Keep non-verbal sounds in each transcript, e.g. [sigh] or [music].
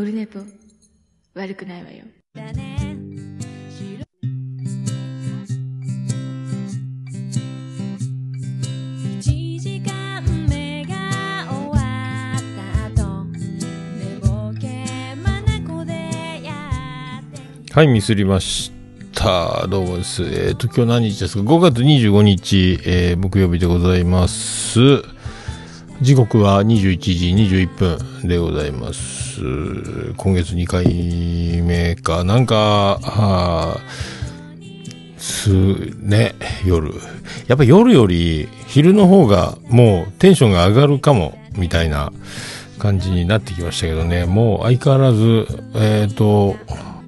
オルネポ悪くないわよ1時間目が終わった後寝ぼけまなこでやってはい、ミスりました。どうもです。えっ、と、今日何日ですか ?5 月25日、えー木曜日でございます。時刻は21時21分でございます。今月2回目か。なんか、はす、ね、夜。やっぱ夜より昼の方がもうテンションが上がるかも、みたいな感じになってきましたけどね。もう相変わらず、えっ、と、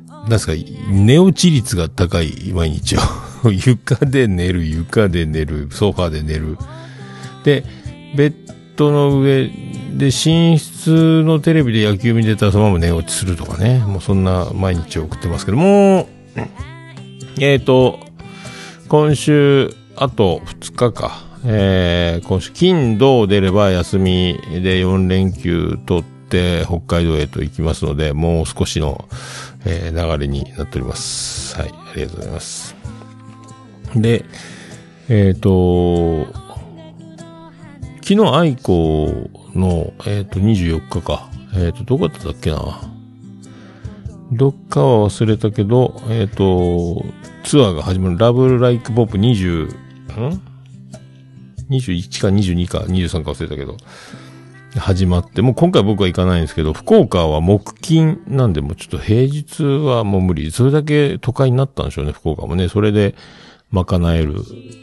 なんですか、寝落ち率が高い毎日を。[laughs] 床で寝る、床で寝る、ソファーで寝る。で、ベッドの上で寝室のテレビで野球見てたらそのまま寝落ちするとかね。もうそんな毎日送ってますけども、えっ、と、今週、あと2日か。えー、今週、金、土出れば休みで4連休取って北海道へと行きますので、もう少しの、えー流れになっております。はい、ありがとうございます。で、えっ、と、昨日愛子の、えっ、と、24日か。えっ、と、どこだったっけな。どっかは忘れたけど、えっ、と、ツアーが始まる、ラブルライクポップ20、ん ?21 か22か23か忘れたけど、始まって、もう今回僕は行かないんですけど、福岡は木金なんで、もうちょっと平日はもう無理。それだけ都会になったんでしょうね、福岡もね。それで賄えるっ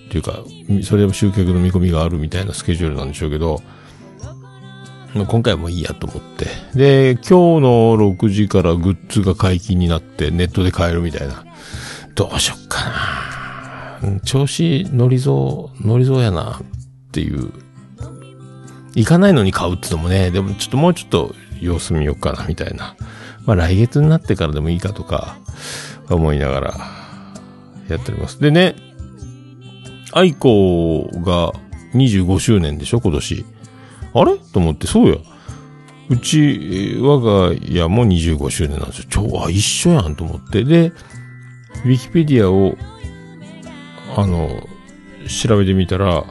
ていうか、それでも集客の見込みがあるみたいなスケジュールなんでしょうけど、今回もいいやと思って。で、今日の6時からグッズが解禁になって、ネットで買えるみたいな。どうしよっかな調子乗りそう、乗りそうやなっていう行かないのに買うってのもね、でもちょっともうちょっと様子見ようかなみたいな。まあ来月になってからでもいいかとか思いながらやっております。でね、愛子が25周年でしょ今年。あれ？と思って、そうや。うち、我が家も25周年なんですよ。ちょ、あ、一緒やんと思って。で、ウィキペディアを、あの、調べてみたら、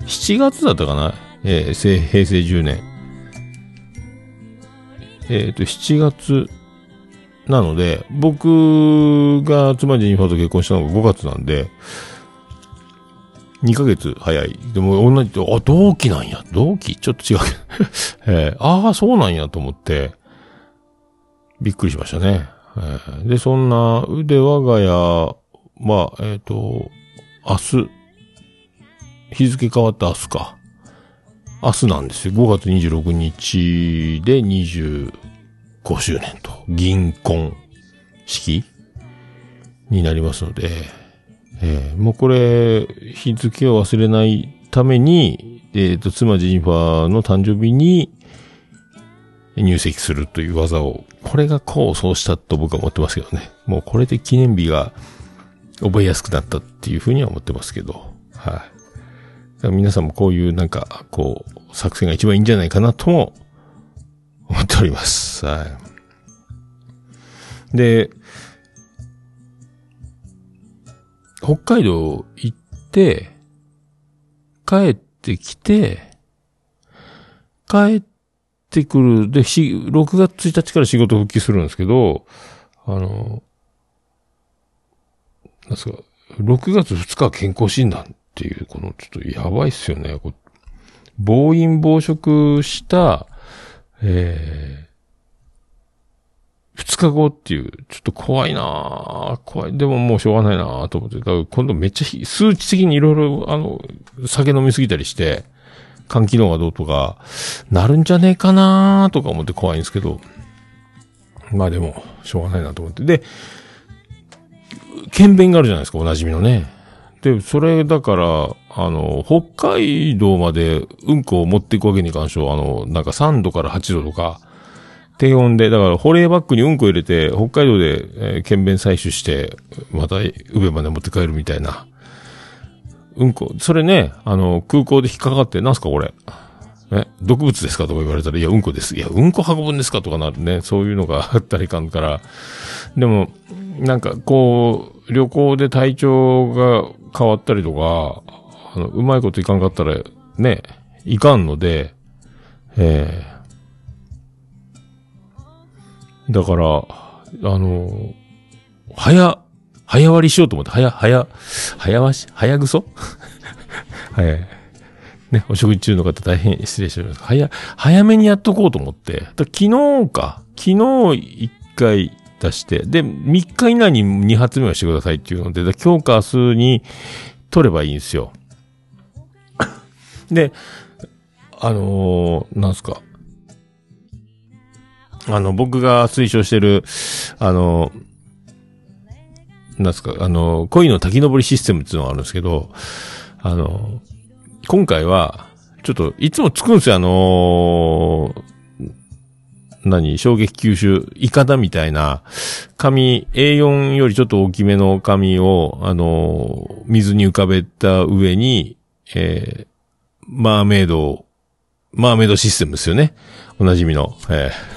7月だったかな？えー平成10年。えっ、と、7月なので、僕が妻ジェニファーと結婚したのが5月なんで、2ヶ月早い。でも同じ、あ、同期なんや。同期？ちょっと違うけど。[laughs] えーああ、そうなんやと思って、びっくりしましたね。えーで、そんな、で、我が家は、えっ、と、明日、日付変わった明日か。明日なんですよ。5月26日で25周年と、銀婚式になりますので、えーもうこれ、日付を忘れないために、えっ、と、妻ジェニファーの誕生日に入籍するという技を、これが功を奏したと僕は思ってますけどね。もうこれで記念日が覚えやすくなったっていうふうには思ってますけど、はい。皆さんもこういうなんか、こう、作戦が一番いいんじゃないかなとも思っております。はい。で、北海道行って、帰ってきて、帰ってくる、で、し6月1日から仕事復帰するんですけど、あの、なんすか、6月2日健康診断っていう、このちょっとやばいっすよね。こ暴飲暴食した、えー、2日後っていう、ちょっと怖いな怖い。でももうしょうがないなと思って。だから今度めっちゃ数値的にいろいろ、あの、酒飲みすぎたりして、肝機能がどうとか、なるんじゃねえかなとか思って怖いんですけど、まあでも、しょうがないなと思って。で、検便があるじゃないですか、おなじみのね。で、それだから、あの、北海道までうんこを持っていくわけにいかんしょ、あの、なんか3度から8度とか、低温で、だから保冷バッグにうんこ入れて、北海道で、えー検便採取して、また、宇部まで持って帰るみたいな。うんこ、それね、あの、空港で引っかかって、なんすかこれ？え、毒物ですかとか言われたら、いや、うんこです。いや、うんこ運ぶんですかとかなるね。そういうのがあったりかんから。でも、なんか、こう、旅行で体調が変わったりとか、あの、うまいこといかんかったら、ね、いかんので、ええだから、あの、早、早割りしようと思って、早、早、早わし、早ぐそ？[laughs] はい。ね、お食事中の方大変失礼しております。早、早めにやっとこうと思って。だ昨日か。昨日一回出して、で、3日以内に2発目はしてくださいっていうので、今日か明日に取ればいいんですよ。で、あのーなんすか？あの、僕が推奨してる、あのなんすか、あの、恋の滝登りシステムっていうのがあるんですけど、あの、今回は、ちょっと、いつもつくんですよ、あの何、衝撃吸収、イカダみたいな、紙、A4 よりちょっと大きめの紙を、あの水に浮かべた上に、えー、マーメイド、マーメイドシステムですよね。おなじみの。えー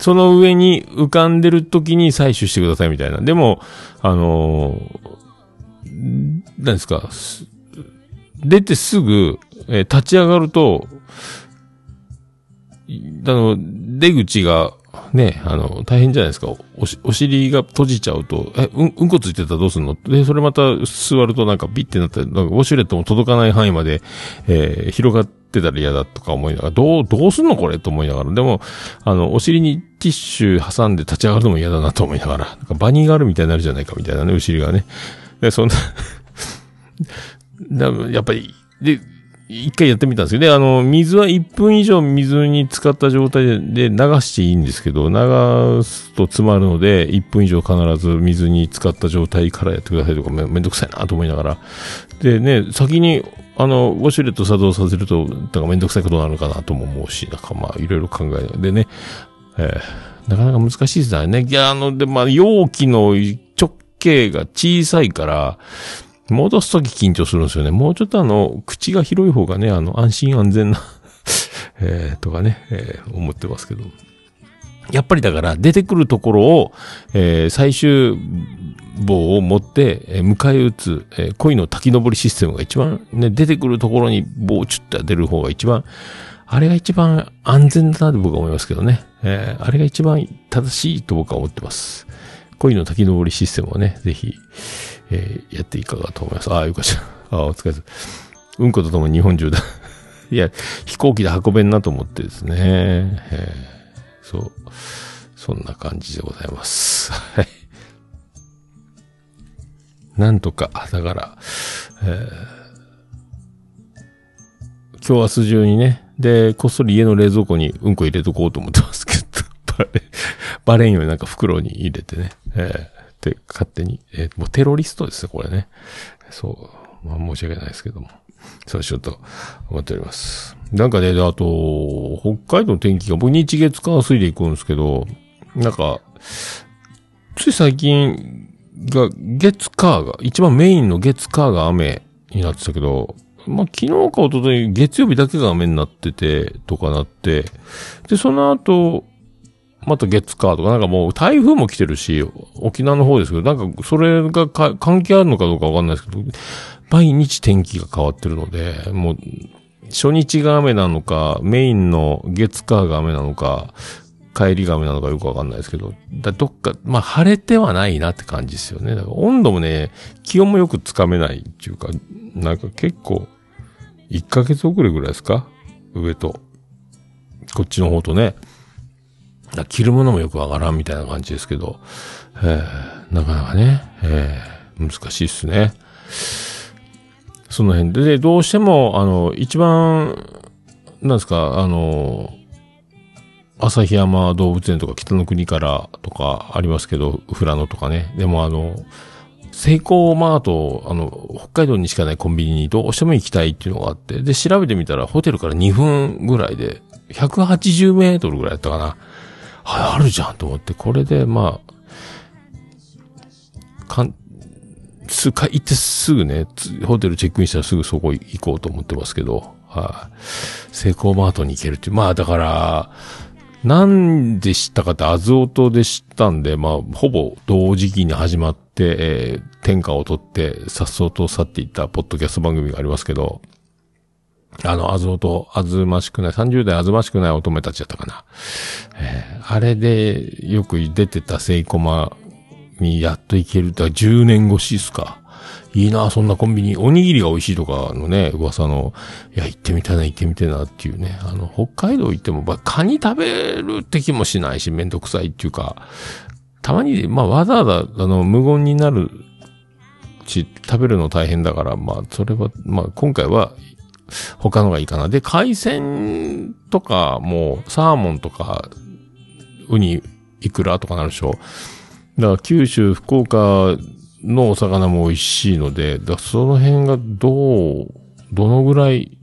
その上に浮かんでる時に採取してくださいみたいな。でも、あのー、何ですか、出てすぐ、えー立ち上がると、あの、出口が、ね、あの、大変じゃないですか。おし、お尻が閉じちゃうと、え、うん、うんこついてたらどうすんの？で、それまた座るとなんかビッてなったら、なんかウォシュレットも届かない範囲まで、えー広がってたら嫌だとか思いながら、どう、どうすんのこれ？と思いながら。でも、あの、お尻にティッシュ挟んで立ち上がるのも嫌だなと思いながら、なんかバニーがあるみたいになるじゃないかみたいなね、お尻がね。で、そん [laughs] な、やっぱり、で、一回やってみたんですけど、で、あの、水は1分以上水に浸かった状態で流していいんですけど、流すと詰まるので、1分以上必ず水に浸かった状態からやってくださいとかめめんどくさいなと思いながら。でね、先に、あの、ウォシュレット作動させると、なんかめんどくさいことになるかなとも思うし、なんかまあ、いろいろ考えでね、えーなかなか難しいですよね。いや、あの、で、まあ、容器の直径が小さいから、戻すとき緊張するんですよね。もうちょっとあの、口が広い方がね、あの、安心安全な、[laughs] えー、とかね、えー思ってますけど。やっぱりだから、出てくるところを、えー最終棒を持って、えー迎え撃つ、えー恋の滝登りシステムが一番ね、出てくるところに棒をチュッと当てる方が一番、あれが一番安全だなと僕は思いますけどね。えーあれが一番正しいと僕は思ってます。恋の滝登りシステムをね、ぜひ、えーやっていかがと思います。ああ、よかった。[laughs] ああ、お疲れ様。うんこととも日本中だ。[laughs] いや、飛行機で運べんなと思ってですね。えーそう。そんな感じでございます。[laughs] はい。なんとか、だから、えー今日明日中にね、で、こっそり家の冷蔵庫にうんこ入れとこうと思ってますけど、バレ、[laughs] バレんようになんか袋に入れてね、えーで、勝手に、えーもうテロリストですね、これね。そう。まあ申し訳ないですけども。そうしようと思っております。なんかね、であと、北海道の天気が、僕日月火水で行くんですけど、なんか、つい最近が、月火が、一番メインの月火が雨になってたけど、まあ、昨日か一昨日月曜日だけが雨になってて、とかなって、で、その後、また月火とか、なんかもう台風も来てるし、沖縄の方ですけど、なんかそれが関係あるのかどうかわかんないですけど、毎日天気が変わってるので、もう、初日が雨なのか、メインの月火が雨なのか、帰りが雨なのかよくわかんないですけど、だどっか、まあ晴れてはないなって感じですよね。だから温度もね、気温もよくつかめないっていうか、なんか結構、1ヶ月遅れぐらいですか？上と。こっちの方とね。着るものもよくわからんみたいな感じですけど、えーなかなかね、えー難しいっすね。その辺で、で、どうしても、あの、一番、なんですか、あの、旭山動物園とか北の国からとかありますけど、富良野とかね。でもあの、セイコーマート、あの、北海道にしかないコンビニにどうしても行きたいっていうのがあって、で、調べてみたらホテルから2分ぐらいで、180メートルぐらいだったかな。あ、あるじゃんと思って、これで、まあ、かん、す、か、行ってすぐね、ホテルチェックインしたらすぐそこ行こうと思ってますけど、はい。セイコーマートに行けるっていう。まあだから、なんで知ったかって、アズオトで知ったんで、まあ、ほぼ同時期に始まって、えー天下を取って、さっそうと去っていったポッドキャスト番組がありますけど、あの、あずおと、あずましくない、30代あずましくない乙女たちだったかな。えーあれで、よく出てたセイコマにやっと行ける。だから10年越しですか。いいな、そんなコンビニ。おにぎりが美味しいとかのね、噂の、いや、行ってみたいな、行ってみたいなっていうね。あの、北海道行っても、ま、カニ食べるって気もしないし、めんどくさいっていうか、たまに、まあ、わざわざ、あの、無言になるし、食べるの大変だから、まあ、それは、まあ、今回は、他のがいいかな。で、海鮮とか、もう、サーモンとか、ウニ、イクラとかなるでしょ。だから、九州、福岡のお魚も美味しいので、だその辺がどう、どのぐらい、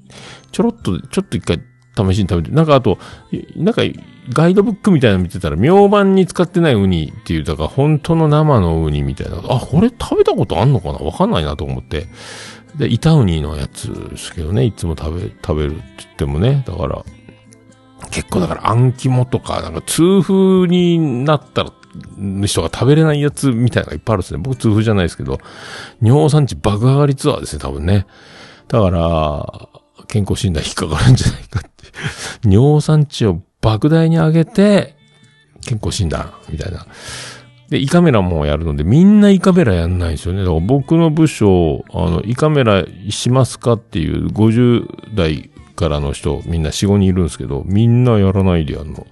ちょろっと、ちょっと一回試しに食べて、なんかあと、なんか、ガイドブックみたいなの見てたら、明晩に使ってないウニっていう、だから本当の生のウニみたいな。あ、これ食べたことあんのかな？わかんないなと思って。で、板ウニのやつですけどね、いつも食べ、食べるって言ってもね、だから、結構だから、あん肝とか、なんか痛風になったら、の人が食べれないやつみたいないっぱいあるんですね。僕痛風じゃないですけど、尿酸値爆上がりツアーですね、多分ね。だから、健康診断引っかかるんじゃないかって。[laughs] 尿酸値を莫大に上げて、健康診断、みたいな。で、胃カメラもやるので、みんな胃カメラやんないんですよね。だから僕の部署、あの、胃カメラしますかっていう50代からの人、みんな4、5人いるんですけど、みんなやらないでやるの。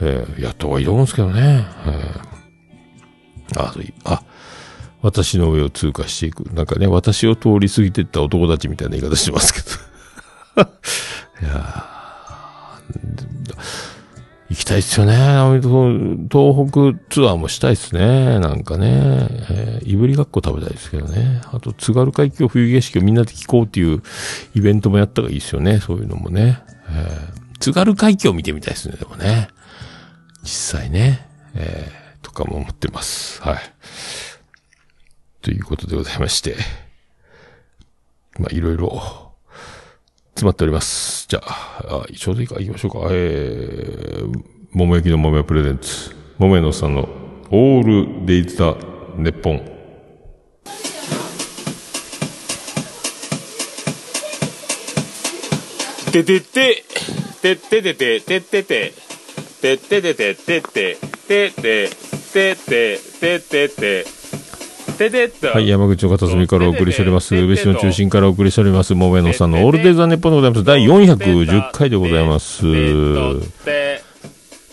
えーやった方がいいと思うんですけどね。えーあ、そうあ、私の上を通過していく。なんかね、私を通り過ぎてった男たちみたいな言い方してますけど。[laughs] いや行きたいっすよね。東北ツアーもしたいっすね。なんかね。えーいぶりがっこ食べたいですけどね。あと、津軽海峡冬景色をみんなで聞こうっていうイベントもやった方がいいですよね。そういうのもね。えー津軽海峡見てみたいですね。でもね。実際ね。えーとかも思ってます。はい。ということでございまして。まあ、いろいろ、詰まっております。じゃあ、あちょうどいいか、行きましょうか。えー、桃焼きの豆プレゼンツ。桃屋のさんの、オールデイズだ、ネッポン。ててて、てててて、ててて、てててて、てて、てて、てて、ててて、てて、はい、山口の片隅からお送りしております。宇部市の中心からお送りしております。桃屋のさんのオールデイズだ、ネッポンでございます。第410回でございます。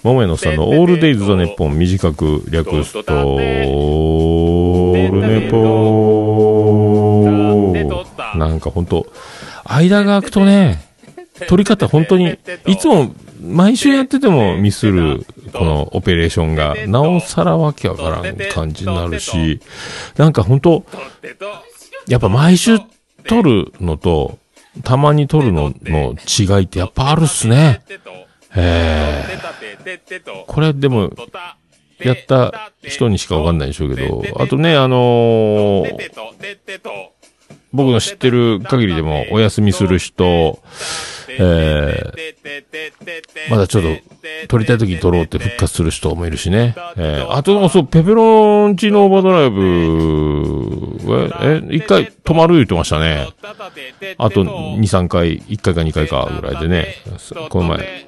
桃屋のさんのオールデイズ・ザ・ネッポン短く略すと、オールネポ。なんかほんと、間が空くとね、取り方本当に、いつも毎週やっててもミスる、このオペレーションが、なおさらわけわからん感じになるし、なんか本当やっぱ毎週撮るのと、たまに撮るのの違いってやっぱあるっすね。ええこれでも、やった人にしかわかんないでしょうけど、あとね、あのー僕の知ってる限りでもお休みする人、えー、まだちょっと撮りたい時に撮ろうって復活する人もいるしね。えー、あと、そう、ペペロンチのオーバードライブ、え、え一回止まる言ってましたね。あと2、3回、1回か2回かぐらいでね、この前、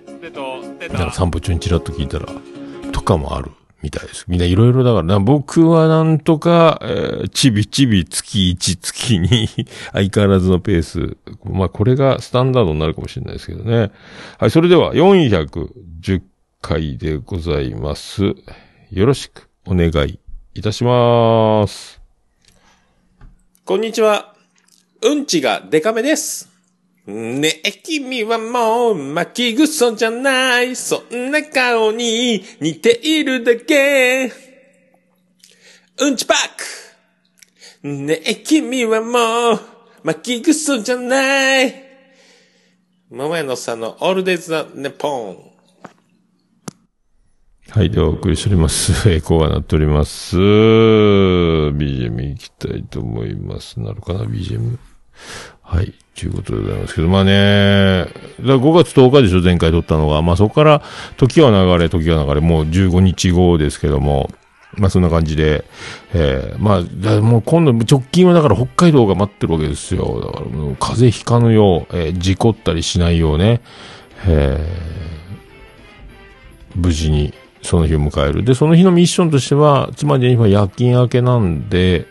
なんか散歩中にチラッと聞いたら、とかもあるみたいです。みんないろいろだからな、僕はなんとか、えーちびちび月1、月2、[laughs] 相変わらずのペース。まあこれがスタンダードになるかもしれないですけどね。はい、それでは410回でございます。よろしくお願いいたします。こんにちは。うんちがデカめです。ねえ、君はもう巻きぐそじゃない。そんな顔に似ているだけ。うんちパックねえ、君はもう巻きぐそじゃない。桃屋のさんのオールデイズ・ザ・ネポン。はい、ではお送りしております。[laughs] エコーがなっております。BGM いきたいと思います。なるかな、BGM。はい。ということでございますけど、まあね、だ5月10日でしょ、前回撮ったのが。まあそこから時は流れ、時は流れ、もう15日後ですけども、まあそんな感じで、えー、まあ、もう今度直近はだから北海道が待ってるわけですよ。だからもう風邪ひかぬよう、えー事故ったりしないようね、えー無事にその日を迎える。で、その日のミッションとしては、つまり今夜勤明けなんで、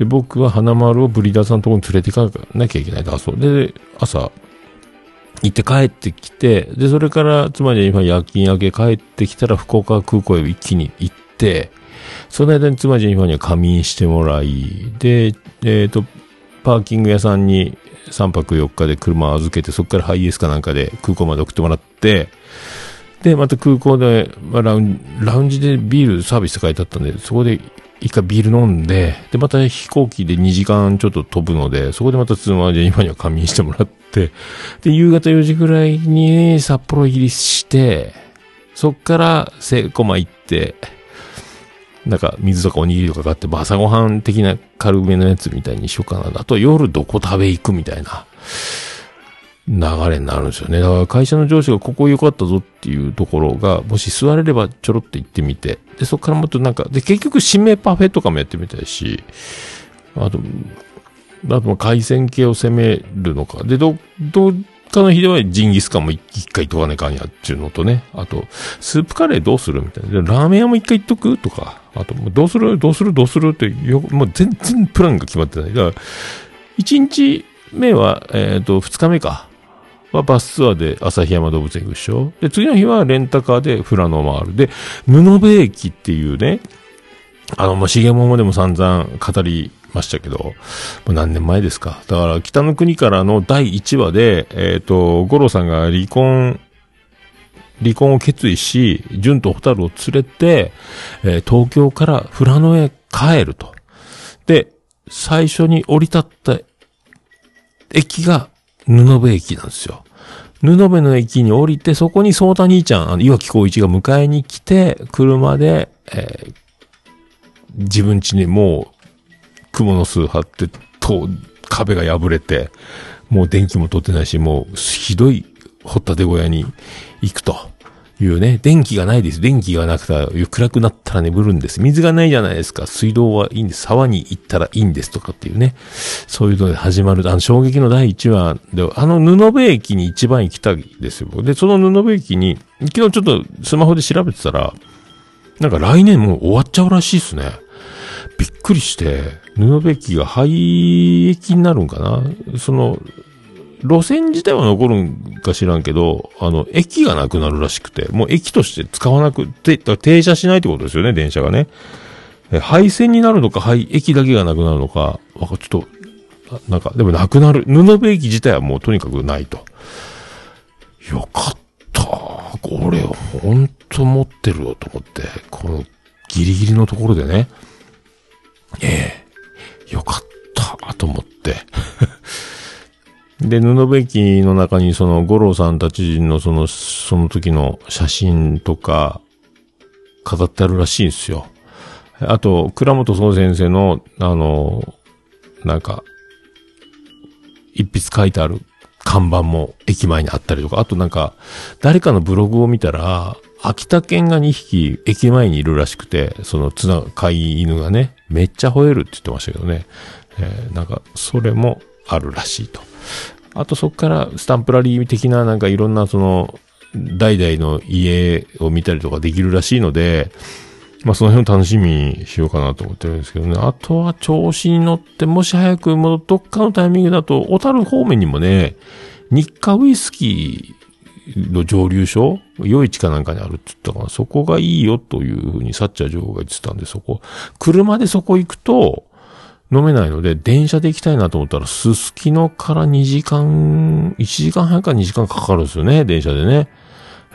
で僕は花丸をブリーダーさんのところに連れて行かなきゃいけないと、朝。で、朝、行って帰ってきて、で、それから、つまり今夜勤明け帰ってきたら福岡空港へ一気に行って、その間に妻ジェニファーには仮眠してもらい、で、えっ、と、パーキング屋さんに3泊4日で車を預けて、そこからハイエースかなんかで空港まで送ってもらって、で、また空港で、まあ、ラウンラウンジでビールサービスって書いてあったんで、そこで一回ビール飲んで、で、また飛行機で2時間ちょっと飛ぶので、そこでまた妻ジェニファーには仮眠してもらって、で、夕方4時ぐらいに札幌入りして、そっからセイコマ行って、なんか水とかおにぎりとか買って、朝ごはん的な軽めのやつみたいにしようかな。あと夜どこ食べ行くみたいな流れになるんですよね。だから会社の上司がここ良かったぞっていうところが、もし座れればちょろっと行ってみて、で、そこからもっとなんか、で、結局締めパフェとかもやってみたいし、あと、あと海鮮系を攻めるのか。で、ど、どっかの日ではジンギスカンも一回行っとかねかんやっていうのとね。あと、スープカレーどうするみたいな。ラーメン屋も一回行っとくとか。あと、どうする？どうする？どうする？ってよ、もう全然プランが決まってない。だから、1日目は、えっ、と、2日目か。はバスツアーで旭山動物園行くでしょ？で、次の日はレンタカーで富良野を回る。で、布部駅っていうね、あの、まあ、しげもでも散々語りましたけど、もう何年前ですか？だから、北の国からの第1話で、えっ、と、五郎さんが離婚、離婚を決意し、純と蛍を連れて、えー東京から富良野へ帰ると。で、最初に降り立った駅が布部駅なんですよ。布部の駅に降りて、そこに相田兄ちゃん、あの岩木孝一が迎えに来て、車で、えー自分家にもう、蜘蛛の巣張って、と、壁が破れて、もう電気も取ってないし、もう、ひどい掘ったて小屋に行くと。いうね、電気がないです。電気がなくて、暗くなったら眠るんです。水がないじゃないですか。水道はいいんです。沢に行ったらいいんですとかっていうね。そういうので始まる、あの、衝撃の第1話で、あの布部駅に一番行きたいですよ。で、その布部駅に、昨日ちょっとスマホで調べてたら、なんか来年もう終わっちゃうらしいですね。びっくりして、布部駅が廃駅になるんかなその、路線自体は残るんか知らんけど、あの、駅がなくなるらしくて、もう駅として使わなくて、停車しないってことですよね、電車がね。え廃線になるのか、廃、駅だけがなくなるのか、わか、ちょっと、なんか、でもなくなる。布部駅自体はもうとにかくないと。よかった。これ、ほんと持ってるよと思って、このギリギリのところでね。ええよかった、と思って。で、布部駅の中にその五郎さんたちのその、その時の写真とか、飾ってあるらしいんですよ。あと、倉本総先生の、あの、なんか、一筆書いてある看板も駅前にあったりとか、あとなんか、誰かのブログを見たら、秋田犬が2匹駅前にいるらしくて、そのツナ、飼い犬がね、めっちゃ吠えるって言ってましたけどね。えーなんか、それもあるらしいと。あとそこからスタンプラリー的ななんかいろんなその、代々の家を見たりとかできるらしいので、まあその辺を楽しみにしようかなと思ってるんですけどね。あとは調子に乗って、もし早くもうどっかのタイミングだと、小樽方面にもね、日課ウイスキーの蒸留所夜市かなんかにあるって言ったかな。そこがいいよというふうにサッチャー女王が言ってたんで、そこ。車でそこ行くと、飲めないので、電車で行きたいなと思ったら、すすきのから2時間、1時間半か2時間かかるんですよね、電車でね。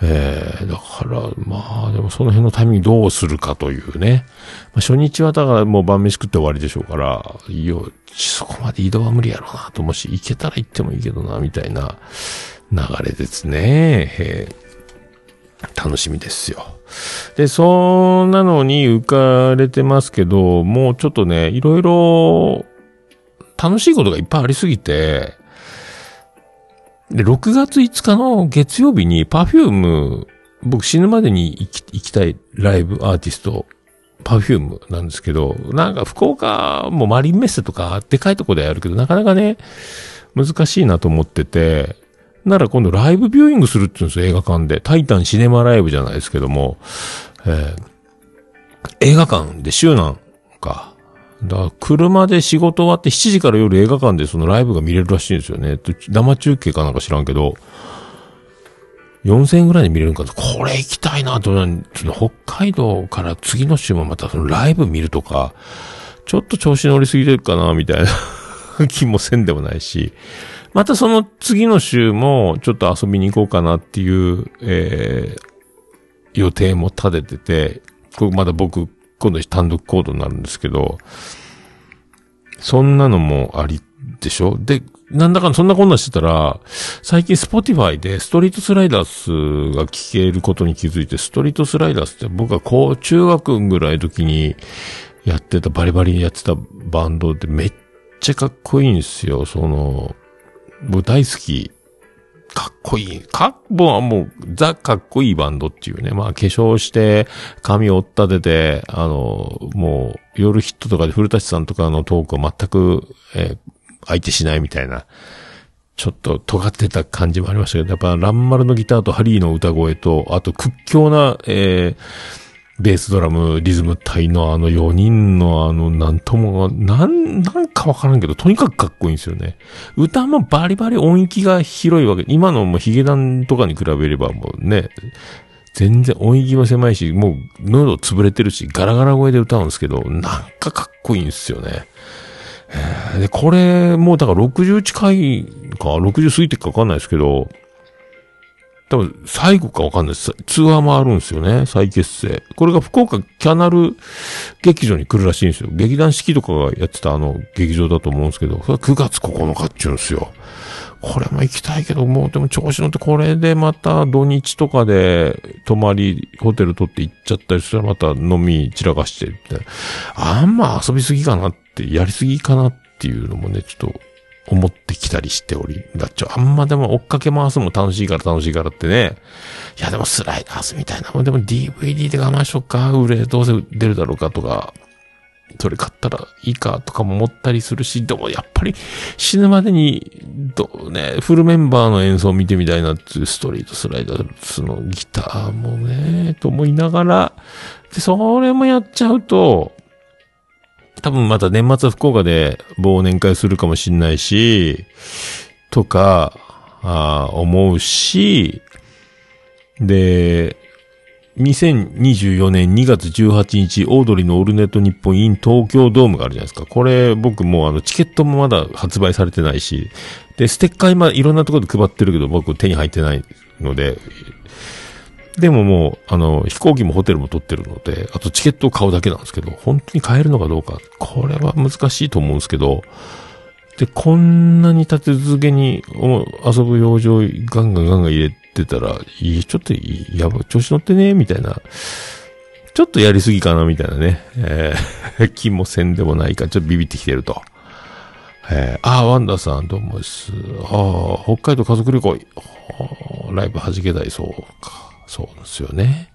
えー、だから、まあ、でもその辺のタイミングどうするかというね。まあ、初日はだからもう晩飯食って終わりでしょうから、いよ、そこまで移動は無理やろうなと、もし行けたら行ってもいいけどな、みたいな流れですね。えー楽しみですよ。で、そんなのに浮かれてますけど、もうちょっとね、いろいろ楽しいことがいっぱいありすぎて、で、6月5日の月曜日にパフューム、僕死ぬまでに行き行きたいライブアーティスト、パフュームなんですけど、なんか福岡もマリンメッセとかでかいとこでやるけど、なかなかね、難しいなと思ってて、なら今度ライブビューイングするって言うんですよ、映画館で。タイタンシネマライブじゃないですけども、えー映画館で週なんか。だから車で仕事終わって7時から夜映画館でそのライブが見れるらしいんですよね。生中継かなんか知らんけど、4000円ぐらいで見れるんかなこれ行きたいなと、その北海道から次の週もまたそのライブ見るとか、ちょっと調子乗りすぎてるかなみたいな [laughs] 気もせんでもないし、またその次の週もちょっと遊びに行こうかなっていう、えー、予定も立ててて、これまだ僕、今度単独行動になるんですけど、そんなのもありでしょ？で、なんだかんだそんなこんなしてたら、最近スポティファイでストリートスライダースが聴けることに気づいて、ストリートスライダースって僕がこう中学ぐらいの時にやってた、バリバリやってたバンドでめっちゃかっこいいんですよ。その、僕大好き。かっこいい。かっ、もうもう、ザかっこいいバンドっていうね。まあ、化粧して、髪を追ったてて、あの、もう、夜ヒットとかで古舘さんとかのトークを全く、えー相手しないみたいな、ちょっと尖ってた感じもありましたけど、やっぱ、ランマルのギターとハリーの歌声と、あと屈強な、えーベースドラム、リズム隊のあの4人のあの、なんとも、なん、なんかわからんけど、とにかくかっこいいんですよね。歌もバリバリ音域が広いわけ。今のもうヒゲダンとかに比べればもうね、全然音域も狭いし、もう喉潰れてるし、ガラガラ声で歌うんですけど、なんかかっこいいんですよね。で、これ、もうだから60近いか、60過ぎてかわかんないですけど、多分最後かわかんないです。ツアーもあるんですよね、再結成。これが福岡キャナル劇場に来るらしいんですよ。劇団四季とかがやってたあの劇場だと思うんですけど、それは9月9日って言うんですよ。これも行きたいけど、もうでも調子乗ってこれでまた土日とかで泊まり、ホテル取って行っちゃったりしたらまた飲み散らかしてって、あんま遊びすぎかなって、やりすぎかなっていうのもね、ちょっと思ってきたりしており。だっちょ、あんまでも追っかけ回すも楽しいから楽しいからってね。いやでもスライダースみたいなもんでも DVD で我慢しよっか、売れ、どうせ出るだろうかとか、それ買ったらいいかとかも思ったりするし、でもやっぱり死ぬまでに、どうね、フルメンバーの演奏を見てみたいなっていうストリートスライダースのギターもね、と思いながら、で、それもやっちゃうと、多分また年末は福岡で忘年会するかもしんないし、とか、あ思うし、で、2024年2月18日、オードリーのオールネット日本 in 東京ドームがあるじゃないですか。これ僕もうあのチケットもまだ発売されてないし、で、ステッカー今いろんなところで配ってるけど僕手に入ってないので、でももう、あの、飛行機もホテルも取ってるので、あとチケットを買うだけなんですけど、本当に買えるのかどうか、これは難しいと思うんですけど、で、こんなに立て続けに遊ぶ養生ガンガンガンガン入れてたら、い、ちょっといい、やば、調子乗ってね、みたいな。ちょっとやりすぎかな、みたいなね。えー [laughs] 気もせんでもないか、ちょっとビビってきてると。えーああ、ワンダーさん、どうもです。ああ、北海道家族旅行、ライブ弾けたい、そうか。そうですよね。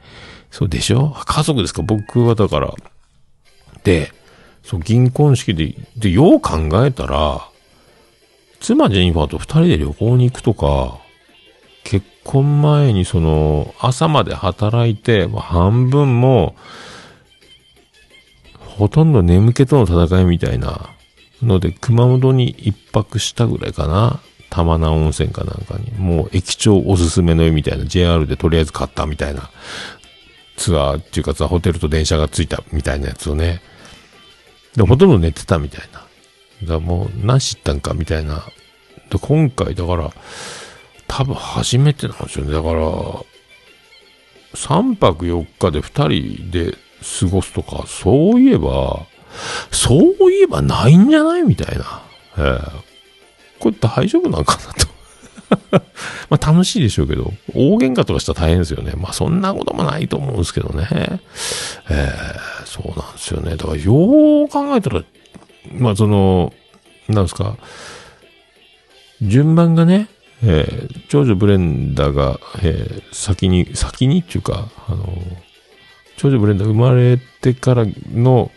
そうでしょ？家族ですか？僕はだから。で、そう、銀婚式で、で、よう考えたら、妻ジェニファーと二人で旅行に行くとか、結婚前にその、朝まで働いて、まあ、半分も、ほとんど眠気との戦いみたいなので、熊本に一泊したぐらいかな。玉名温泉かなんかに。もう駅長おすすめの湯みたいな、JR でとりあえず買ったみたいな、ツアーっていうかさ、ホテルと電車がついたみたいなやつをね。で、ほとんど寝てたみたいな。だもう、何知ったんかみたいな。で、今回だから、多分初めてなんですよね。だから、3泊4日で2人で過ごすとか、そういえば、そういえばないんじゃないみたいな。ええこれ大丈夫なんかなと。[laughs] まあ楽しいでしょうけど、大喧嘩とかしたら大変ですよね。まあそんなこともないと思うんですけどね。ええそうなんですよね。だからよう考えたら、まあその、なんですか、順番がね、えー長女ブレンダーが、えー先に、先にっていうか、あの、長女ブレンダー生まれてからの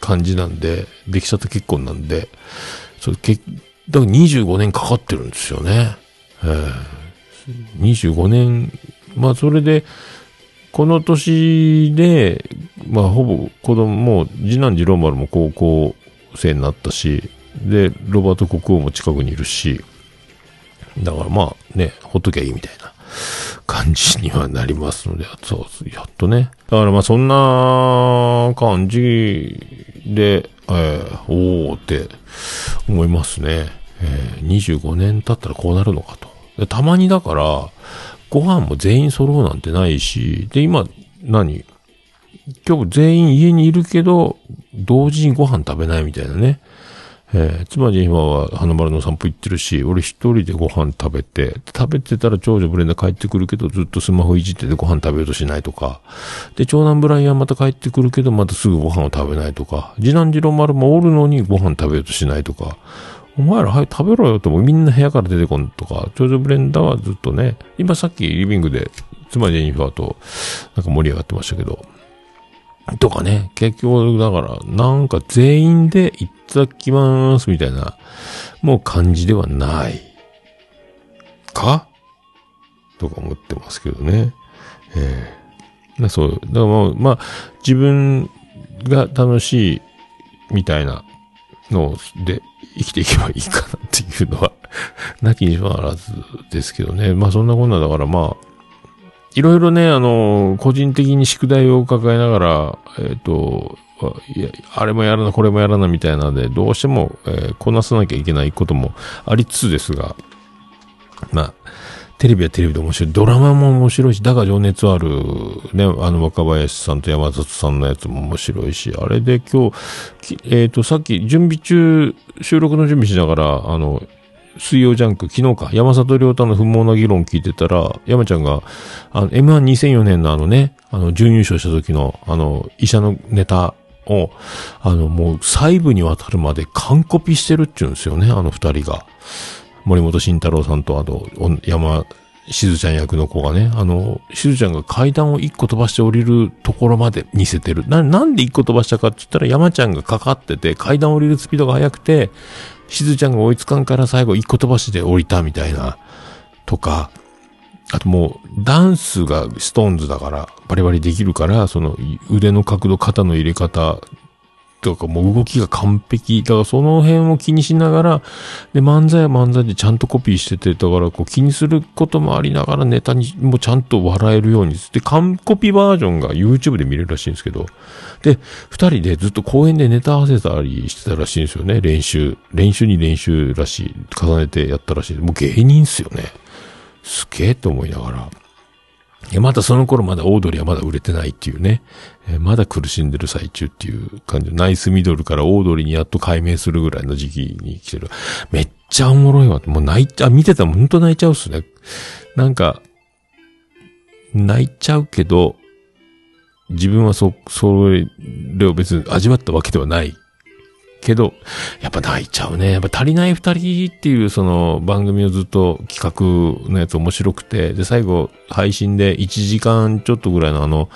感じなんで、できちゃった結婚なんで、そう、け、だから25年かかってるんですよね。えー25年、まあそれで、この年で、まあほぼ子供も、次男次郎丸も高校生になったし、で、ロバート国王も近くにいるし、だからまあね、ほっときゃいいみたいな感じにはなりますので、そう、やっとね。だからまあそんな感じで、えー、おーって思いますね。えー、25年経ったらこうなるのかと。たまにだから、ご飯も全員揃うなんてないし、で、今、何？今日全員家にいるけど、同時にご飯食べないみたいなね。えー、つまり今は花丸の散歩行ってるし、俺一人でご飯食べて、食べてたら長女ブレンダー帰ってくるけど、ずっとスマホいじっててご飯食べようとしないとか。で、長男ブライアンまた帰ってくるけど、またすぐご飯を食べないとか。次男次郎丸もおるのにご飯食べようとしないとか。お前ら、はい、食べろよともみんな部屋から出てこんとか、長女ブレンダーはずっとね、今さっきリビングで、妻ジェニファーとなんか盛り上がってましたけど、とかね、結局、だから、なんか全員でいただきますみたいな、もう感じではない。か？とか思ってますけどね。ええそう。だからまあ、まあ、自分が楽しいみたいなので生きていけばいいかなっていうのは、[laughs] なきにしもあらずですけどね。まあそんなこんなだからまあ、いろいろね、あの、個人的に宿題を抱えながら、えっ、と、あいや、あれもやらな、これもやらなみたいなので、どうしても、えーこなさなきゃいけないこともありつつですが、まあ、テレビはテレビで面白い。ドラマも面白いし、だが情熱ある、ね、あの若林さんと山里さんのやつも面白いし、あれで今日、えっ、と、さっき準備中、収録の準備しながら、あの、水曜ジャンク、昨日か、山里亮太の不毛な議論聞いてたら、山ちゃんが、あの、M12004 年のあのね、あの、準優勝した時の、あの、医者のネタを、あの、もう細部にわたるまで完コピしてるって言うんですよね、あの二人が。森本慎太郎さんと、あと、山、しずちゃん役の子がね、あの、しずちゃんが階段を一個飛ばして降りるところまで似せてる。な、なんで一個飛ばしたかって言ったら山ちゃんがかかってて、階段降りるスピードが速くて、しずちゃんが追いつかんから最後一個飛ばして降りたみたいな、とか、あともう、ダンスがストーンズだから、バリバリできるから、その腕の角度、肩の入れ方とか、もう動きが完璧。だからその辺を気にしながら、で、漫才は漫才でちゃんとコピーしてて、だからこう気にすることもありながらネタにもちゃんと笑えるように。で、完コピバージョンが YouTube で見れるらしいんですけど、で、二人でずっと公園でネタ合わせたりしてたらしいんですよね。練習。練習に練習らしい。重ねてやったらしい。もう芸人っすよね。すげえと思いながら。まだその頃まだオードリーはまだ売れてないっていうね。えまだ苦しんでる最中っていう感じ。ナイスミドルからオードリーにやっと解明するぐらいの時期に来てる。めっちゃおもろいわ。もう泣いちゃう、見てたら本当泣いちゃうっすね。なんか、泣いちゃうけど、自分はそ、それを別に味わったわけではない。けど、やっぱ泣いちゃうね。やっぱ足りない二人っていうその番組をずっと企画のやつ面白くて、で、最後配信で1時間ちょっとぐらいのあの、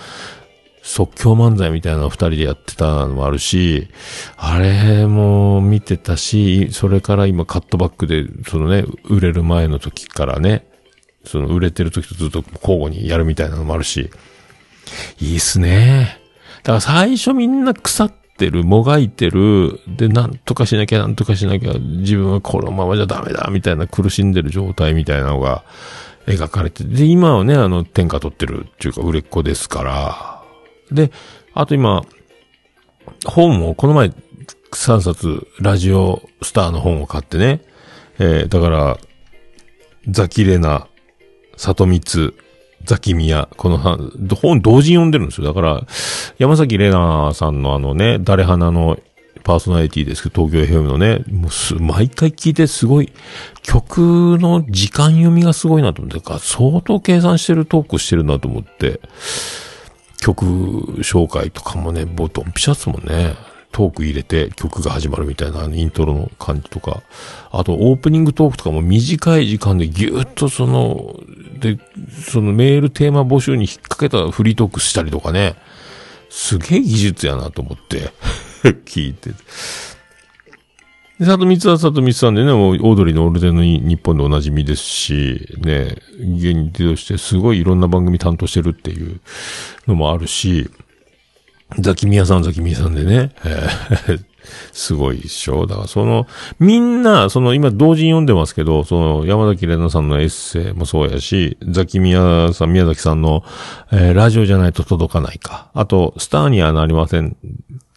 即興漫才みたいなのを二人でやってたのもあるし、あれも見てたし、それから今カットバックで、そのね、売れる前の時からね、その売れてる時とずっと交互にやるみたいなのもあるし、いいっすね。だから最初みんな腐ってる、もがいてる、で、なんとかしなきゃ、なんとかしなきゃ、自分はこのままじゃダメだ、みたいな苦しんでる状態みたいなのが描かれて、で、今はね、あの、天下取ってるっていうか、売れっ子ですから、で、あと今、本を、この前、3冊、ラジオスターの本を買ってね、えー、だから、ザキレナ、里光、ザキミヤ、この本同時に読んでるんですよ。だから、山崎玲奈さんのあのね、誰花のパーソナリティですけど、東京 FM のね、もうす、毎回聞いてすごい、曲の時間読みがすごいなと思って、か相当計算してるトークしてるなと思って、曲紹介とかもね、もうドンピシャっすもんね。トーク入れて曲が始まるみたいなあのイントロの感じとか、あとオープニングトークとかも短い時間でギューッとその、で、そのメールテーマ募集に引っ掛けたフリートークしたりとかね、すげえ技術やなと思って、[laughs] 聞いて。て。で、里光は里光さんでね、もう、オードリーのオールデンの日本でおなじみですし、ね、芸人としてすごいいろんな番組担当してるっていうのもあるし、ザキミヤさんザキミヤさんでね、えーすごいっしょだからその、みんな、その今同時に読んでますけど、その山崎玲奈さんのエッセイもそうやし、ザキミヤさん、宮崎さんの、えーラジオじゃないと届かないか。あと、スターにはなりません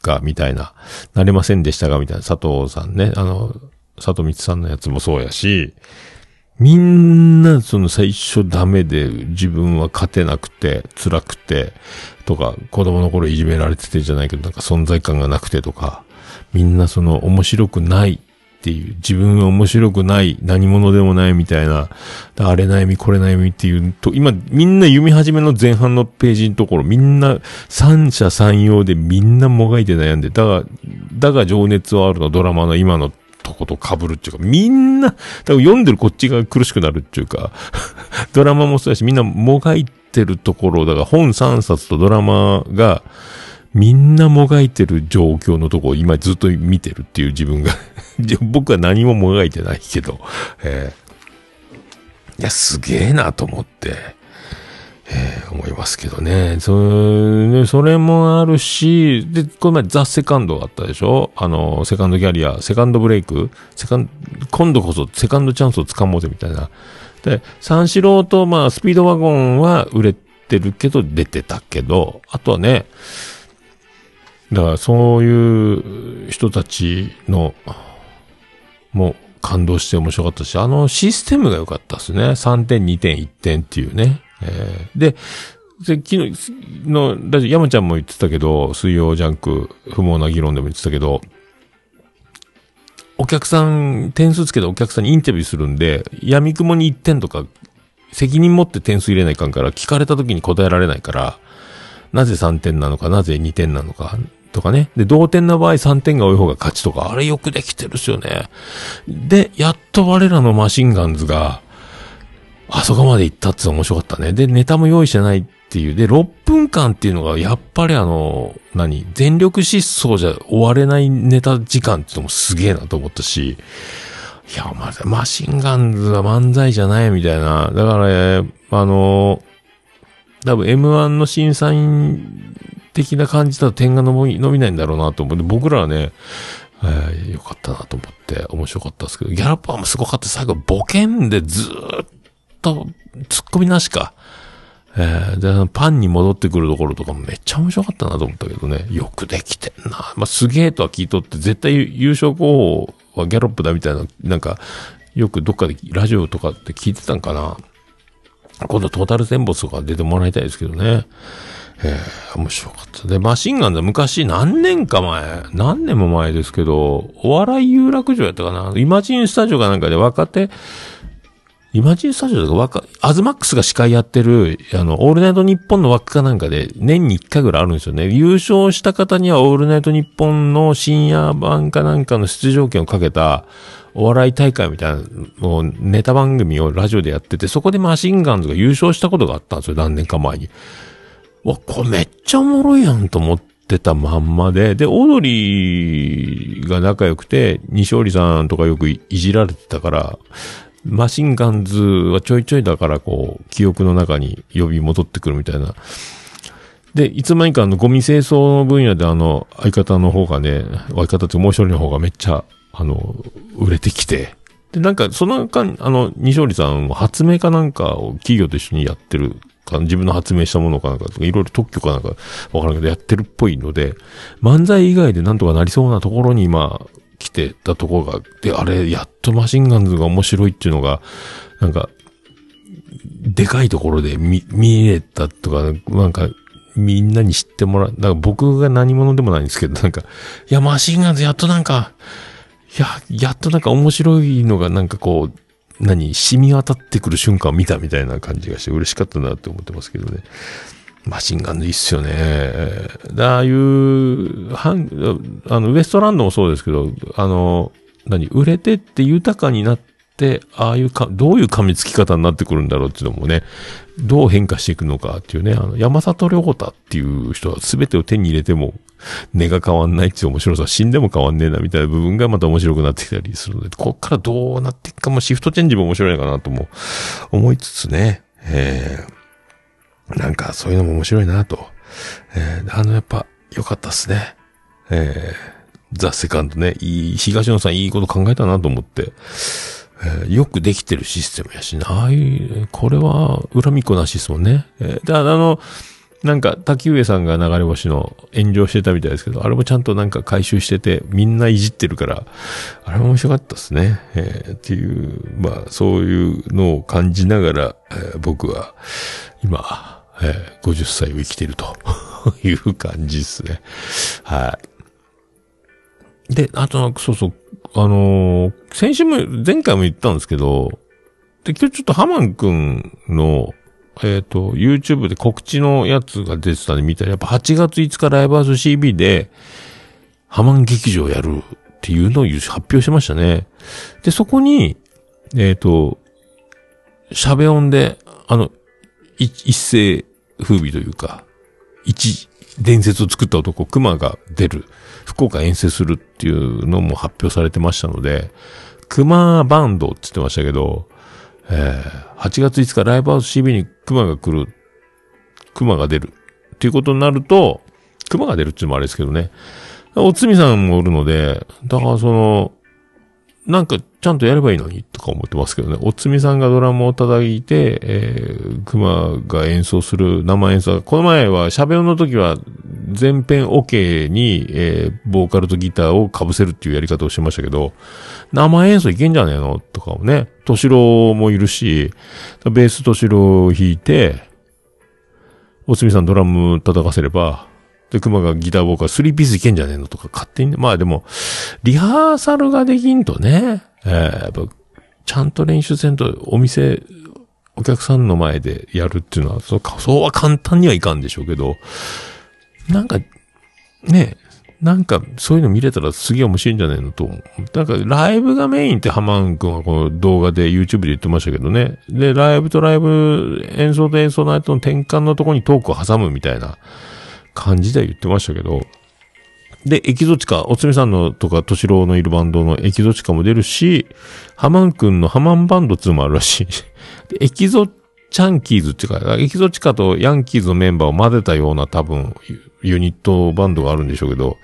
か、みたいな。なれませんでしたが、みたいな。佐藤さんね、あの、佐藤光さんのやつもそうやし、みんな、その最初ダメで自分は勝てなくて、辛くて、とか、子供の頃いじめられててじゃないけど、なんか存在感がなくてとか、みんなその面白くないっていう、自分は面白くない、何者でもないみたいな、あれ悩み、これ悩みっていうと、今、みんな読み始めの前半のページのところ、みんな三者三様でみんなもがいて悩んで、だが、だが情熱はあるのドラマの今のとこと被るっていうか、みんな、多分読んでるこっちが苦しくなるっていうか、[laughs] ドラマもそうだし、みんなもがいてるところ、だから本3冊とドラマが、みんなもがいてる状況のとこを今ずっと見てるっていう自分が。[laughs] 僕は何ももがいてないけど、えー。いや、すげえなと思って、えー思いますけどね。そねそれもあるし、で、この前ザ・セカンドがあったでしょ？あの、セカンドキャリア、セカンドブレイク、セカン今度こそセカンドチャンスをつかもうぜみたいな。で、三四郎と、まあ、スピードワゴンは売れてるけど、出てたけど、あとはね、だからそういう人たちの、もう感動して面白かったし、あのシステムが良かったですね。3点、2点、1点っていうね。えーで、で昨日のラジオ、山ちゃんも言ってたけど、水曜ジャンク、不毛な議論でも言ってたけど、お客さん、点数つけてお客さんにインタビューするんで、闇雲に1点とか、責任持って点数入れないかんから、聞かれた時に答えられないから、なぜ3点なのか、なぜ2点なのか、とかね。で、同点な場合3点が多い方が勝ちとか、あれよくできてるっすよね。で、やっと我らのマシンガンズが、あそこまで行ったっての面白かったね。で、ネタも用意してないっていう。で、6分間っていうのが、やっぱりあの、何全力疾走じゃ終われないネタ時間ってのもすげえなと思ったし、いや、まだ、マシンガンズは漫才じゃないみたいな。だから、ね、あの、多分 M1 の審査員的な感じだと点が伸び伸びないんだろうなと思って、僕らはね、えーよかったなと思って面白かったですけど、ギャラッパーもすごかった。最後、ボケんでずーっと、突っ込みなしか。えーで、パンに戻ってくるところとかもめっちゃ面白かったなと思ったけどね。よくできてんな。まあ、すげえとは聞いとって、絶対優勝候補はギャロップだみたいな、なんか、よくどっかでラジオとかって聞いてたんかな。今度トータルテンボスとか出てもらいたいですけどね。えー、面白かった。で、マシンガンズ昔何年か前、何年も前ですけど、お笑い有楽町やったかな？イマジンスタジオかなんかで若手、イマジンスタジオとか若、アズマックスが司会やってる、あの、オールナイトニッポンの枠かなんかで、年に1回ぐらいあるんですよね。優勝した方にはオールナイトニッポンの深夜版かなんかの出場権をかけた、お笑い大会みたいな、もうネタ番組をラジオでやってて、そこでマシンガンズが優勝したことがあったんですよ、何年か前に。わ、これめっちゃおもろいやんと思ってたまんまで、で、オードリーが仲良くて、西織さんとかよくいいじられてたから、マシンガンズはちょいちょいだからこう、記憶の中に呼び戻ってくるみたいな。で、いつまにかあの、ゴミ清掃の分野であの、相方の方がね、相方ってもう一人の方がめっちゃ、あの、売れてきて、で、なんか、その間、あの、西織さんも発明かなんかを企業と一緒にやってるか、自分の発明したものかなんかとか、いろいろ特許かなんか、わからんけど、やってるっぽいので、漫才以外でなんとかなりそうなところに今、来てたところが、で、あれ、やっとマシンガンズが面白いっていうのが、なんか、でかいところで見、見れたとか、なんか、みんなに知ってもらう。だから僕が何者でもないんですけど、なんか、いや、マシンガンズやっとなんか、や、やっとなんか面白いのがなんかこう、何、染み渡ってくる瞬間を見たみたいな感じがして嬉しかったなって思ってますけどね。マシンガンでいいっすよね。ああいう、はん、あの、ウエストランドもそうですけど、あの、何、売れてって豊かになって、ああいうか、どういう噛みつき方になってくるんだろうっていうのもね、どう変化していくのかっていうね、あの、山里亮太っていう人は全てを手に入れても、根が変わんないっていう面白さ、死んでも変わんねえなみたいな部分がまた面白くなってきたりするので、こっからどうなっていくかもシフトチェンジも面白いのかなとも思いつつね、えー、なんかそういうのも面白いなと。えー、あのやっぱ良かったっすね。えー、ザ・セカンドね、いい、東野さんいいこと考えたなと思って、えーよくできてるシステムやしな、ああいう、これは恨みっこなしですもんね。えーで、あの、なんか、滝上さんが流れ星の炎上してたみたいですけど、あれもちゃんとなんか回収してて、みんないじってるから、あれも面白かったですね。えーっていう、まあ、そういうのを感じながら、えー僕は、今、えー50歳を生きてると [laughs] いう感じですね。はい。で、あとなんか、そうそう、あのー先週も、前回も言ったんですけど、で、今日ちょっとハマンくんの、えっ、と、YouTube で告知のやつが出てたんで見たら、やっぱ8月5日ライブハウス CB で、ハマン劇場やるっていうのを発表しましたね。で、そこに、えっ、と、喋音で、あの、一世風靡というか、一伝説を作った男、熊が出る、福岡遠征するっていうのも発表されてましたので、熊バンドって言ってましたけど、えー8月5日ライブハウス CB に熊が来る、熊が出るっていうことになると、熊が出るっていうのもあれですけどね。おつみさんもおるので、だからその、なんかちゃんとやればいいのにとか思ってますけどね。おつみさんがドラムを叩いて、えー、熊が演奏する生演奏。この前は喋音の時は全編 OK に、えー、ボーカルとギターを被せるっていうやり方をしてましたけど、生演奏いけんじゃねえのとかもね。としろもいるし、ベースとしろを弾いて、おつみさんドラム叩かせれば、で、熊がギターボーカル、スリーピースいけんじゃねえのとか勝手にね。まあでも、リハーサルができんとね、えーやっぱ、ちゃんと練習せんと、お店、お客さんの前でやるっていうのは、そうかそうは簡単にはいかんでしょうけど、なんか、ね、なんか、そういうの見れたらすげえ面白いんじゃないのと思う。なんか、ライブがメインってハマン君はこの動画で YouTube で言ってましたけどね。で、ライブとライブ、演奏と演奏の後の転換のところにトークを挟むみたいな感じで言ってましたけど。で、エキゾチカ、おつみさんのとか、トシローのいるバンドのエキゾチカも出るし、ハマン君のハマンバンド2もあるらしい。[laughs] でエキゾチャンキーズっていうか、エキゾチカとヤンキーズのメンバーを混ぜたような多分、ユニットバンドがあるんでしょうけど、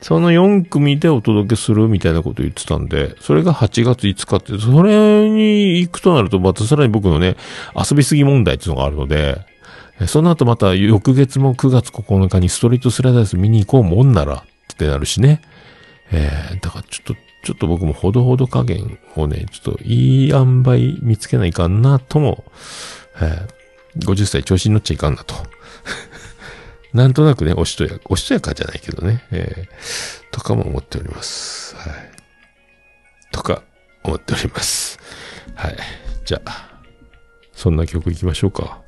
その4組でお届けするみたいなこと言ってたんで、それが8月5日って、それに行くとなると、またさらに僕のね、遊びすぎ問題っていうのがあるので、その後また翌月も9月9日にストリートスライダース見に行こうもんならってなるしね。えー、だからちょっと、ちょっと僕もほどほど加減をね、ちょっといい塩梅見つけないかんなとも、えー、50歳調子に乗っちゃいかんなと。[laughs] なんとなくね、おしとや、おしとやかじゃないけどね、えー、とかも思っております。はい。とか、思っております。はい。じゃあ、そんな曲行きましょうか。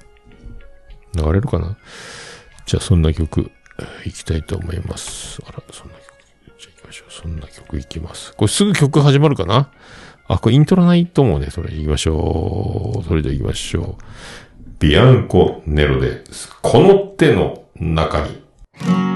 流れるかな？じゃあ、そんな曲、いきたいと思います。あら、そんな曲。じゃあ行きましょう。そんな曲いきます。これすぐ曲始まるかな？あ、これイントロないと思うね。それ行きましょう。それでは行きましょう。ビアンコ・ネロです。この手の中に。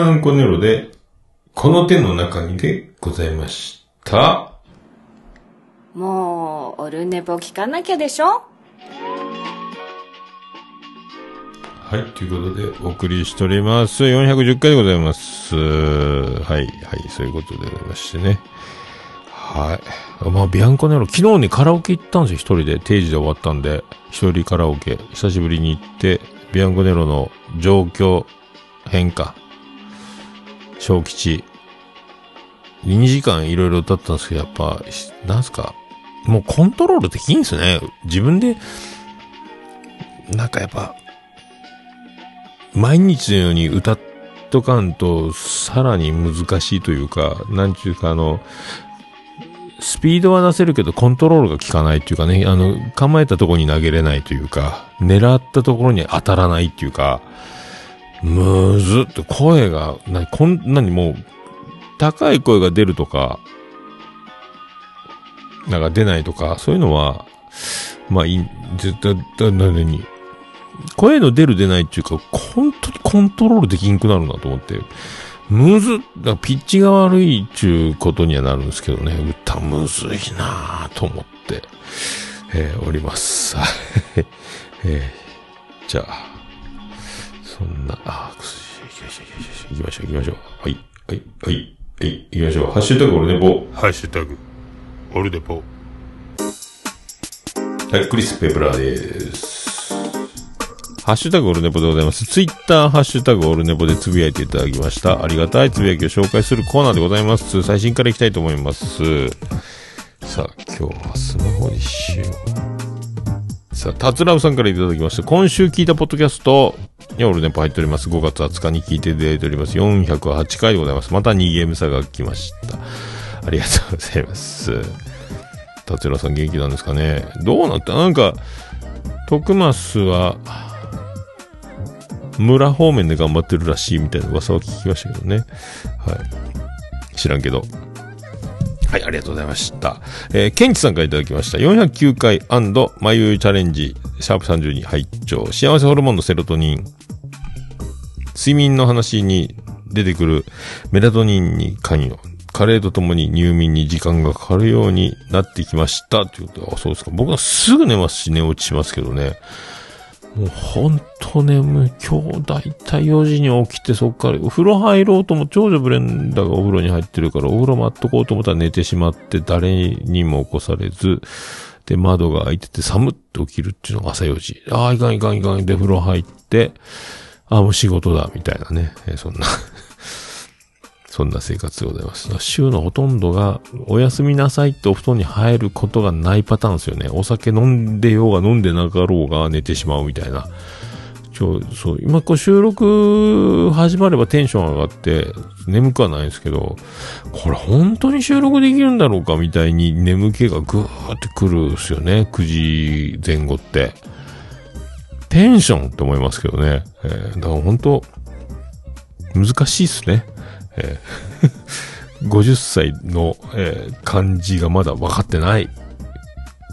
ビアンコネロで、この手の中にでございました。もう、オルネポ聞かなきゃでしょ？はい、ということでお送りしております。410回でございます。はい、はい、そういうことでございましてね。はい。まあ、ビアンコネロ、昨日ね、カラオケ行ったんですよ、一人で。定時で終わったんで、一人カラオケ、久しぶりに行って、ビアンコネロの状況変化、小吉、2時間いろいろ歌ったんですけど、やっぱ、なんすか、もうコントロールできんすね。自分で、なんかやっぱ、毎日のように歌っとかんと、さらに難しいというか、なんちゅうかあの、スピードは出せるけどコントロールが効かないっていうかね、あの、構えたとこに投げれないというか、狙ったところに当たらないっていうか、むずっと声が、なに、こんなにもう、高い声が出るとか、なんか出ないとか、そういうのは、まあいい、絶対、だ、なに、声の出る出ないっていうか、本当にコントロールできんくなるなと思って、むず、だピッチが悪いっちゅうことにはなるんですけどね、歌むずいなぁと思って、えーおります。はい。えーじゃあ、そんな、あ、くす行きましょう、行きましょう。はい、はい、はい、はい、行きましょう。ハッシュタグオルネポ。ハッシュタグ、オルネポ。はい、クリス・ペプラーです。ハッシュタグオルネポでございます。ツイッターハッシュタグオルネポでつぶやいていただきました。ありがたいつぶやきを紹介するコーナーでございます。最新からいきたいと思います。さあ、今日はスマホにしよう。さあ、タツラウさんからいただきました。今週聞いたポッドキャストにオルネポ入っております。5月20日に聞いていただいております。408回でございます。また2ゲーム差が来ました。ありがとうございます。達郎さん元気なんですかねどうなった？なんか、徳増は、村方面で頑張ってるらしいみたいな噂を聞きましたけどね。はい。知らんけど。はい、ありがとうございました。えー、ケンチさんからいただきました。409回まゆゆチャレンジ、シャープ32拝聴幸せホルモンのセロトニン。睡眠の話に出てくるメラトニンに関与。加齢とともに入眠に時間がかかるようになってきました。ということで、あ、そうですか。僕はすぐ寝ますし、寝落ちしますけどね。もうほんと眠い。今日だいたい4時に起きてそっから、お風呂入ろうとも、長女ブレンダーがお風呂に入ってるから、お風呂待っとこうと思ったら寝てしまって、誰にも起こされず、で、窓が開いてて寒って起きるっていうのが朝4時。ああ、いかんいかんいかん。で、風呂入って、ああ、もう仕事だ、みたいなね。えそんな。そんな生活でございます。週のほとんどが、お休みなさいってお布団に入ることがないパターンですよね。お酒飲んでようが飲んでなかろうが寝てしまうみたいな。ちょ、そう、今こう収録始まればテンション上がって、眠くはないんですけど、これ本当に収録できるんだろうかみたいに眠気がぐーってくるんですよね。9時前後って。テンションって思いますけどね。えーだから本当、難しいっすね。えー [laughs] 50歳の、えー感じがまだ分かってない。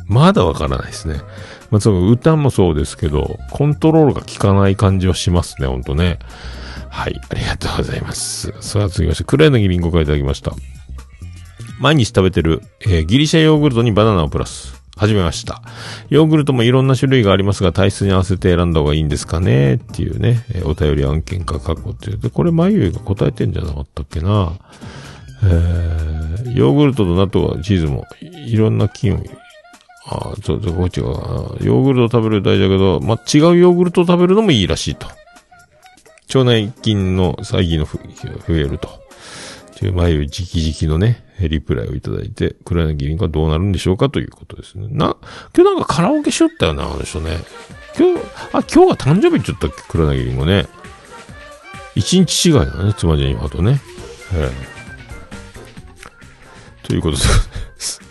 まだ分からないですね。まあ、その歌もそうですけど、コントロールが効かない感じはしますね、ほんとね。はい、ありがとうございます。さあ、続きまして、クレーのギリンゴからいただきました。毎日食べてる、えーギリシャヨーグルトにバナナをプラス。始めました。ヨーグルトもいろんな種類がありますが、体質に合わせて選んだ方がいいんですかね？っていうね、えお便り案件か過去っていう。で、これ、まゆが答えてんじゃなかったっけな？えー、ヨーグルトと納豆はチーズもいろんな菌を、ああ、そう、そう、こっちが、ヨーグルト食べる大事だけど、ま、違うヨーグルトを食べるのもいいらしいと。腸内菌の細菌の増えると。という、前より直々のね、リプライをいただいて、黒柳銀がどうなるんでしょうかということですね。な、今日なんかカラオケしよったよな、あの人ね。今日、あ、今日が誕生日って言ったっ、黒柳銀がね。一日違いだね、妻ジェニファとね。ええということです。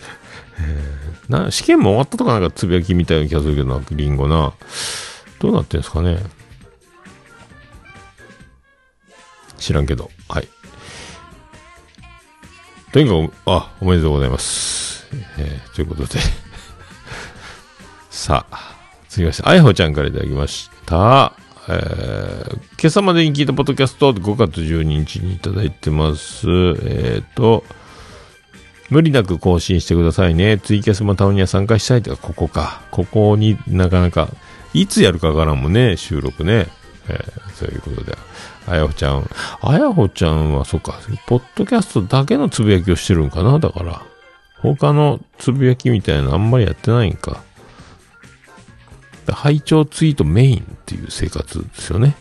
えーな、試験も終わったとかなんかつぶやきみたいな気がするけどな、リンゴな。どうなってんすかね。知らんけど。はい。とにかく、あ、おめでとうございます。えーということで。さあ、続きまして、あやほちゃんからいただきました。えー今朝までに聞いたポッドキャスト5月12日にいただいてます。えっ、と、無理なく更新してくださいね。ツイキャスもたまには参加したいとか、ここか。ここになかなか、いつやるかわからんもね、収録ね。えーそういうことで。あやほちゃん。あやほちゃんは、そうか、ポッドキャストだけのつぶやきをしてるんかなだから。他のつぶやきみたいなあんまりやってないんか。拝聴ツイートメインっていう生活ですよね。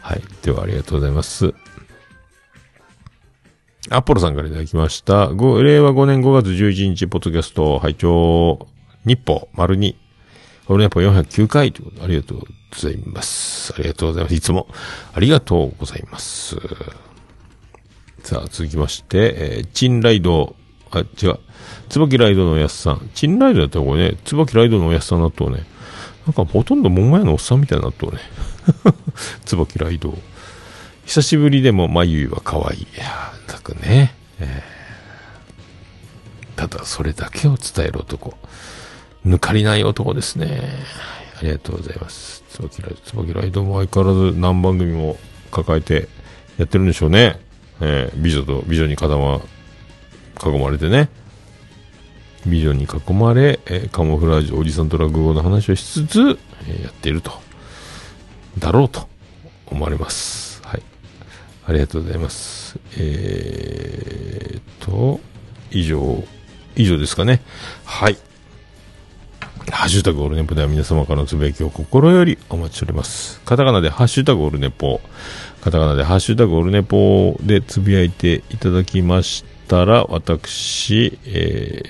はい。ではありがとうございます。アポロさんからいただきました。令和5年5月11日、ポッドキャスト、拝聴日報、丸2。オルネポ409回ということで、ありがとうございます。ありがとうございます。いつも、ありがとうございます。さあ、続きまして、えー、チンライド、あ、違う。椿ライドのおやすさん。チンライドだったらこれね、椿ライドのおやすさん納豆ね。なんかほとんど桃屋のおっさんみたいにな納豆ね。[laughs] 椿ライド。久しぶりでも眉は可愛い。いやー、たくね。えーただそれだけを伝える男。抜かりない男ですね。ありがとうございます。椿ライド、椿ライドも相変わらず何番組も抱えてやってるんでしょうね。えー美女と美女に固ま、囲まれてね。美女に囲まれ、えーカモフラージュ、おじさんと落語の話をしつつ、えーやっていると。だろうと思われます。はい。ありがとうございます。えーと、以上、以上ですかね。はい。ハッシュタグオルネポでは皆様からのつぶやきを心よりお待ちしております。カタカナでハッシュタグオルネポ、カタカナでハッシュタグオルネポでつぶやいていただきましたら、私、え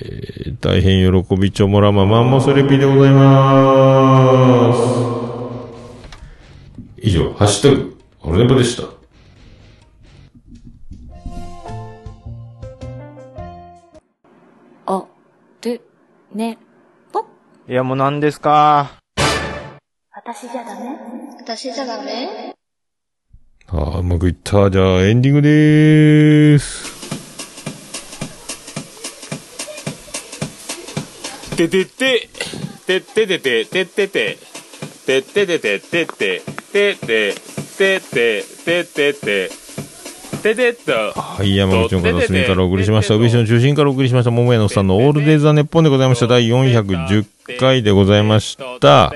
ー、大変喜びちょもらまマンモスレピでございます。以上、ハッシュタグオルネポでした。お、る、ね、いや、もう何ですか？私じゃダメ？私じゃダメ？ああ、うまくいった。じゃあ、エンディングでーす。ててて、てっててて、てってて、てっててて、てって、てて、てて、ててて、ててっと。はい、山口の片隅からお送りしました。宇部市の中心からお送りしました。桃屋のさんのオールデイズ・ザ・ネッポンでございました。第410回でございました。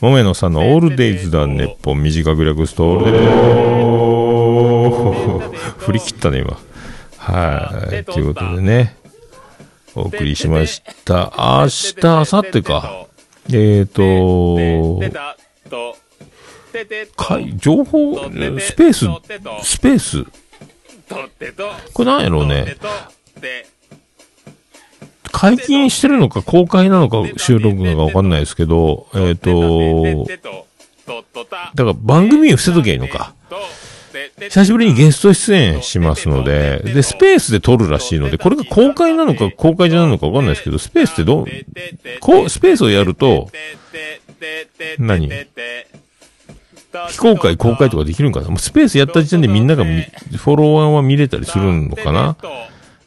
桃屋のさんのオールデイズ・ザ・ネッポン、短く略すと、オールデイズ振り切ったね、今。はい。ということでね、お送りしました。明日、明後日か。えーと、かい情報、スペース、スペース、これなんやろうね。解禁してるのか公開なのか収録なのかわかんないですけど、えっ、と、だから番組を伏せときゃいいのか。久しぶりにゲスト出演しますので、で、スペースで撮るらしいので、これが公開なのか公開じゃないのかわかんないですけど、スペースってどう、こう、スペースをやると、何？非公開、公開とかできるんかな？もうスペースやった時点でみんながみフォロワーは見れたりするのかな？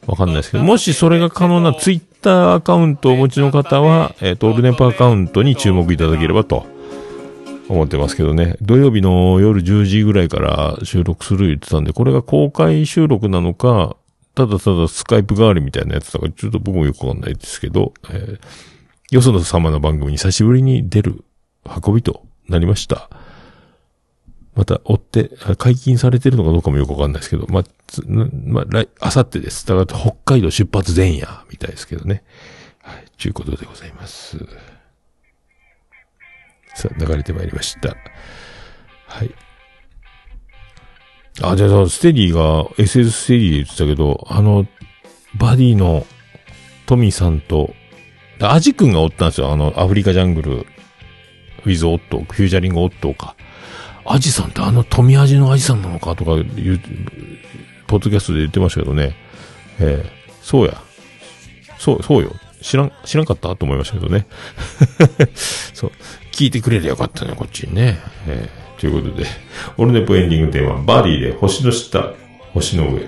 わかんないですけど、もしそれが可能なツイッターアカウントをお持ちの方は、えっ、と、オールネポアカウントに注目いただければと思ってますけどね。土曜日の夜10時ぐらいから収録する言ってたんで、これが公開収録なのか、ただただスカイプ代わりみたいなやつとか、ちょっと僕もよくわかんないですけど、えーよその様の番組に久しぶりに出る運びとなりました。また、追って、解禁されてるのかどうかもよくわかんないですけど、まあ、まあ、来、あさってです。だから、北海道出発前夜、みたいですけどね。はい、ちゅうことでございます。さあ、流れてまいりました。はい。あ、じゃあ、ステディが、SS ステディで言ってたけど、あの、バディのトミーさんと、アジ君がおったんですよ。あの、アフリカジャングル、ウィズ・オット、フュージャリング・オットか。アジさんってあの富アジのアジさんなのかとか言う、ポッドキャストで言ってましたけどね。ええそうや。そう、そうよ。知らん、知らんかったと思いましたけどね。[laughs] そう。聞いてくれりゃよかったね、こっちにね。ええということで、オルネポエンディングテーマ、バディで星の下、星の上。